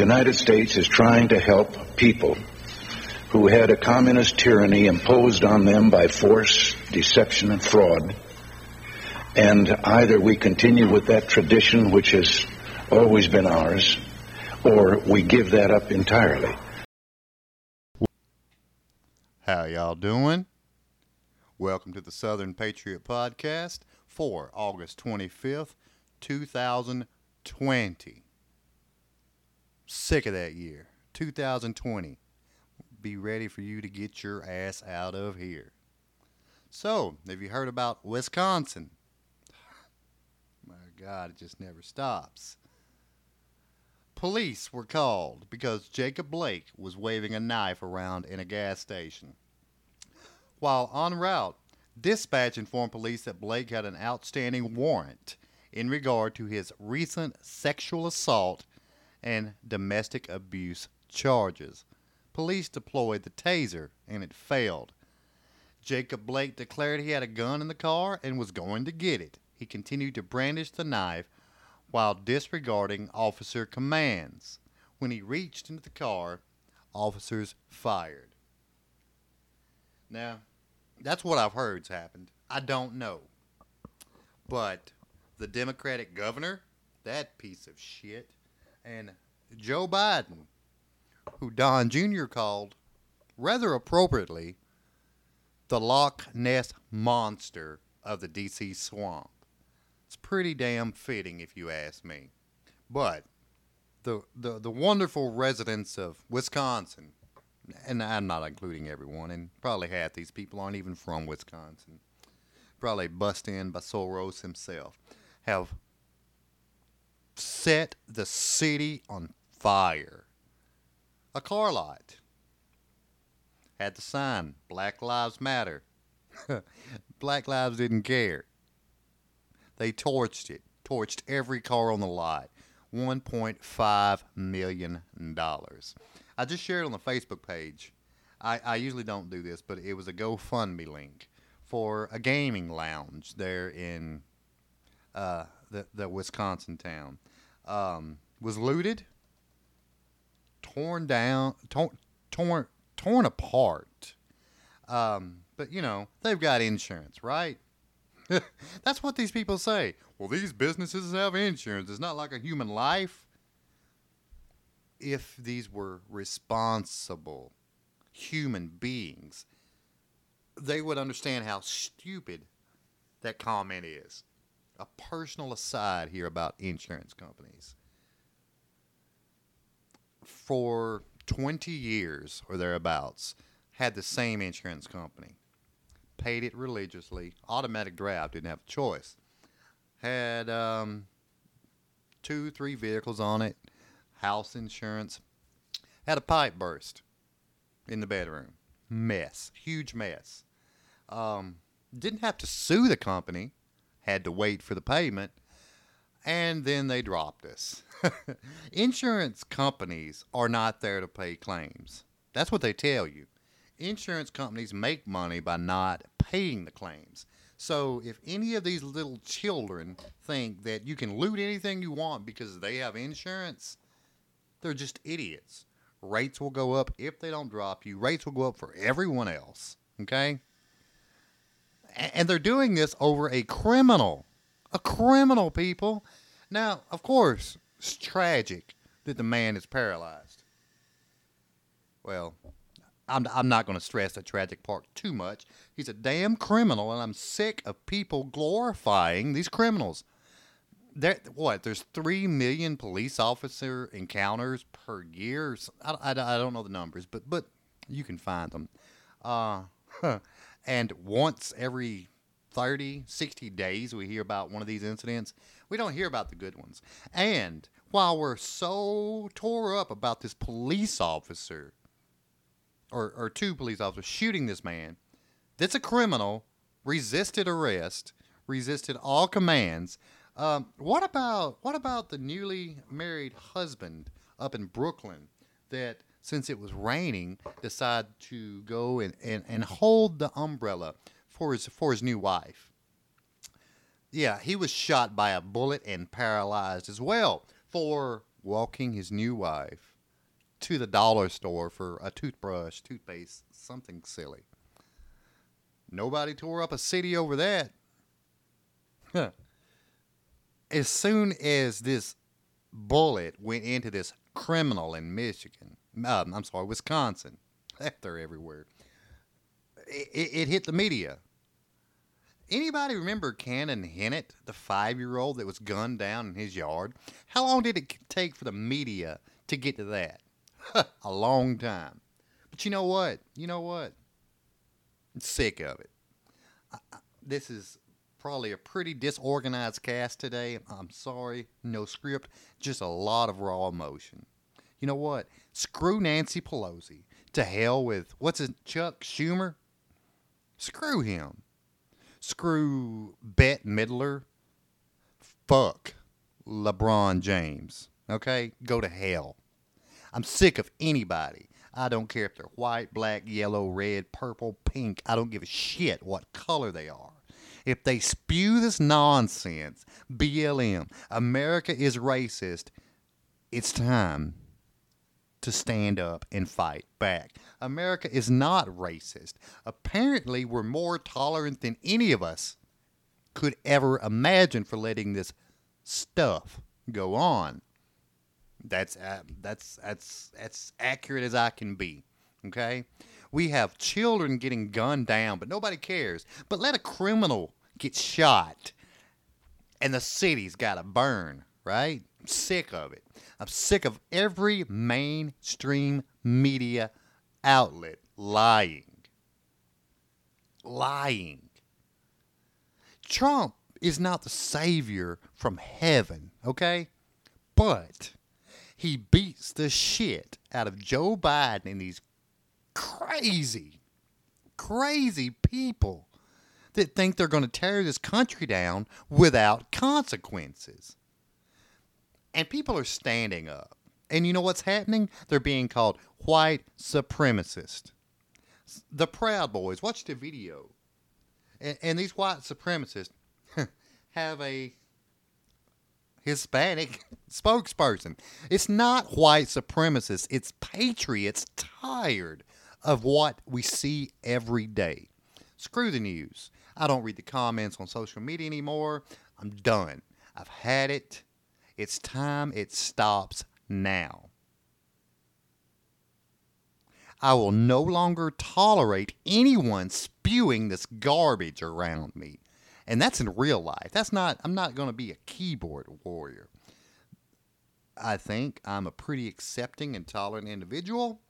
The United States is trying to help people who had a communist tyranny imposed on them by force, deception, and fraud. And either we continue with that tradition, which has always been ours, or we give that up entirely. How y'all doing? Welcome to the Southern Patriot Podcast for August 25th, 2020. Sick of that year. 2020. Be ready for you to get your ass out of here. So, have you heard about Wisconsin? My God, it just never stops. Police were called because Jacob Blake was waving a knife around in a gas station. While en route, dispatch informed police that Blake had an outstanding warrant in regard to his recent sexual assault and domestic abuse charges. Police deployed the taser and it failed. Jacob Blake declared he had a gun in the car and was going to get it. He continued to brandish the knife while disregarding officer commands. When he reached into the car, officers fired. Now, that's what I've heard's happened. I don't know. But the Democratic governor, that piece of shit, and Joe Biden, who Don Jr. called, rather appropriately, the Loch Ness monster of the D.C. swamp. It's pretty damn fitting, if you ask me. But the, the, the wonderful residents of Wisconsin, and I'm not including everyone, and probably half these people aren't even from Wisconsin, probably bust in by Soros himself, have set the city on fire. A car lot had the sign Black Lives Matter. Black Lives didn't care. They torched it, torched every car on the lot. $1.5 million. I just shared on the Facebook page. I, I usually don't do this, but it was a GoFundMe link for a gaming lounge there in uh, the, the Wisconsin town. Um, was looted, torn down, torn, torn, torn apart. Um, but you know, they've got insurance, right? That's what these people say. Well, these businesses have insurance. It's not like a human life. If these were responsible human beings, they would understand how stupid that comment is. A personal aside here about insurance companies. For 20 years or thereabouts, had the same insurance company paid it religiously. Automatic draft didn't have a choice. Had um, two, three vehicles on it, house insurance. Had a pipe burst in the bedroom. Mess, huge mess. Um, didn't have to sue the company, had to wait for the payment, and then they dropped us. Insurance companies are not there to pay claims. That's what they tell you insurance companies make money by not paying the claims. So if any of these little children think that you can loot anything you want because they have insurance, they're just idiots. Rates will go up if they don't drop you. Rates will go up for everyone else. Okay? And they're doing this over a criminal. A criminal, people. Now, of course, it's tragic that the man is paralyzed. Well, I'm, I'm not going to stress the tragic part too much. He's a damn criminal, and I'm sick of people glorifying these criminals. There, what? There's three million police officer encounters per year. I, I, I don't know the numbers, but but you can find them. Uh, and once every 30, 60 days, we hear about one of these incidents. We don't hear about the good ones. And while we're so tore up about this police officer or, or two police officers shooting this man that's a criminal, resisted arrest, resisted all commands. Um, what about what about the newly married husband up in Brooklyn that since it was raining decided to go and, and, and hold the umbrella for his for his new wife? Yeah, he was shot by a bullet and paralyzed as well for walking his new wife to the dollar store for a toothbrush, toothpaste, something silly. Nobody tore up a city over that. as soon as this bullet went into this criminal in Michigan, um, I'm sorry, Wisconsin, they're everywhere, it, it hit the media. Anybody remember Cannon Hinnant, the five year old that was gunned down in his yard? How long did it take for the media to get to that? a long time. But you know what? You know what? I'm sick of it. I, I, this is probably a pretty disorganized cast today. I'm sorry, no script, just a lot of raw emotion. You know what? Screw Nancy Pelosi. To hell with, what's it, Chuck Schumer? Screw him. Screw Bette Midler. Fuck LeBron James. Okay? Go to hell. I'm sick of anybody. I don't care if they're white, black, yellow, red, purple, pink. I don't give a shit what color they are. If they spew this nonsense, BLM, America is racist, it's time to stand up and fight back. America is not racist. Apparently, we're more tolerant than any of us could ever imagine for letting this stuff go on. That's uh, that's that's that's accurate as I can be. Okay? We have children getting gunned down, but nobody cares. But let a criminal get shot and the city's got to burn, right? Sick of it. I'm sick of every mainstream media outlet lying. Lying. Trump is not the savior from heaven, okay? But he beats the shit out of Joe Biden and these crazy, crazy people that think they're going to tear this country down without consequences. And people are standing up. And you know what's happening? They're being called white supremacists. The Proud Boys, watch the video. And, and these white supremacists have a Hispanic spokesperson. It's not white supremacists, it's patriots tired of what we see every day. Screw the news. I don't read the comments on social media anymore. I'm done. I've had it. It's time it stops now. I will no longer tolerate anyone spewing this garbage around me. And that's in real life. That's not, I'm not going to be a keyboard warrior. I think I'm a pretty accepting and tolerant individual.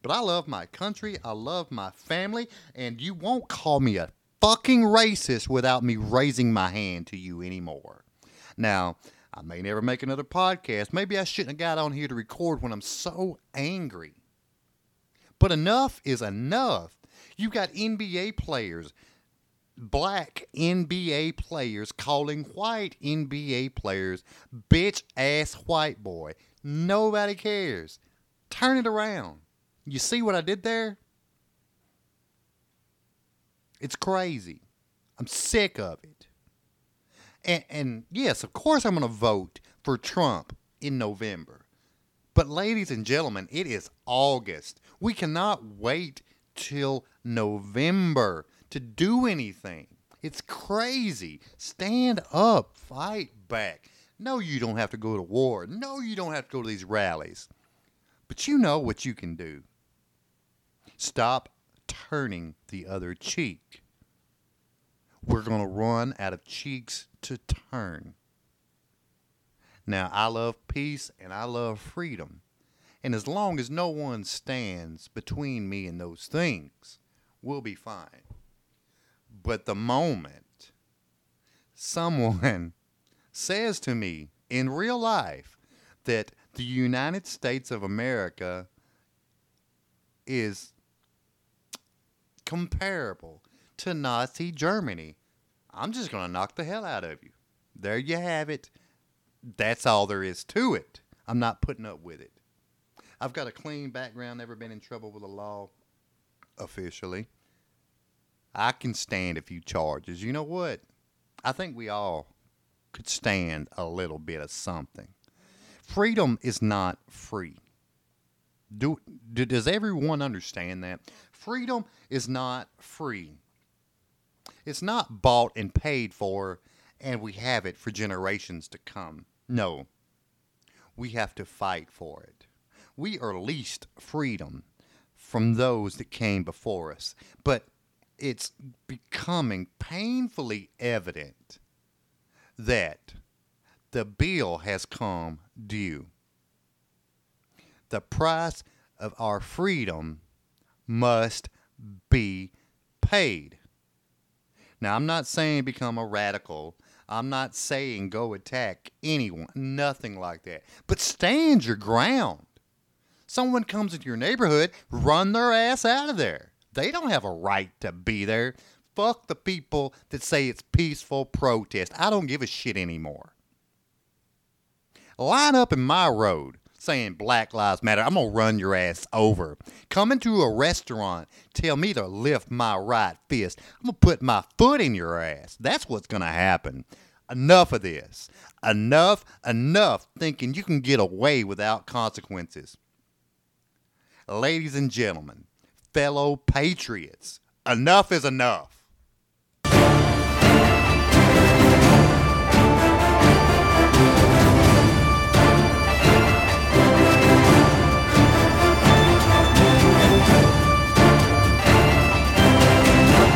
But I love my country. I love my family. And you won't call me a fucking racist without me raising my hand to you anymore. Now, I may never make another podcast. Maybe I shouldn't have got on here to record when I'm so angry. But enough is enough. You've got NBA players, black NBA players calling white NBA players bitch ass white boy. Nobody cares. Turn it around. You see what I did there? It's crazy. I'm sick of it. And, and yes, of course, I'm going to vote for Trump in November. But, ladies and gentlemen, it is August. We cannot wait till November to do anything. It's crazy. Stand up, fight back. No, you don't have to go to war. No, you don't have to go to these rallies. But you know what you can do. Stop turning the other cheek. We're going to run out of cheeks to turn. Now, I love peace and I love freedom. And as long as no one stands between me and those things, we'll be fine. But the moment someone says to me in real life that the United States of America is comparable to Nazi Germany. I'm just going to knock the hell out of you. There you have it. That's all there is to it. I'm not putting up with it. I've got a clean background, never been in trouble with the law officially. I can stand a few charges. You know what? I think we all could stand a little bit of something. Freedom is not free. Do, do, does everyone understand that? Freedom is not free. It's not bought and paid for, and we have it for generations to come. No, we have to fight for it. We are leased freedom from those that came before us, but it's becoming painfully evident that the bill has come due. The price of our freedom must be paid. Now, I'm not saying become a radical. I'm not saying go attack anyone. Nothing like that. But stand your ground. Someone comes into your neighborhood, run their ass out of there. They don't have a right to be there. Fuck the people that say it's peaceful protest. I don't give a shit anymore. Line up in my road saying Black Lives Matter. I'm going to run your ass over. Come into a restaurant, tell me to lift my right fist. I'm going to put my foot in your ass. That's what's going to happen. Enough of this. Enough, enough thinking you can get away without consequences. Ladies and gentlemen, fellow patriots, enough is enough.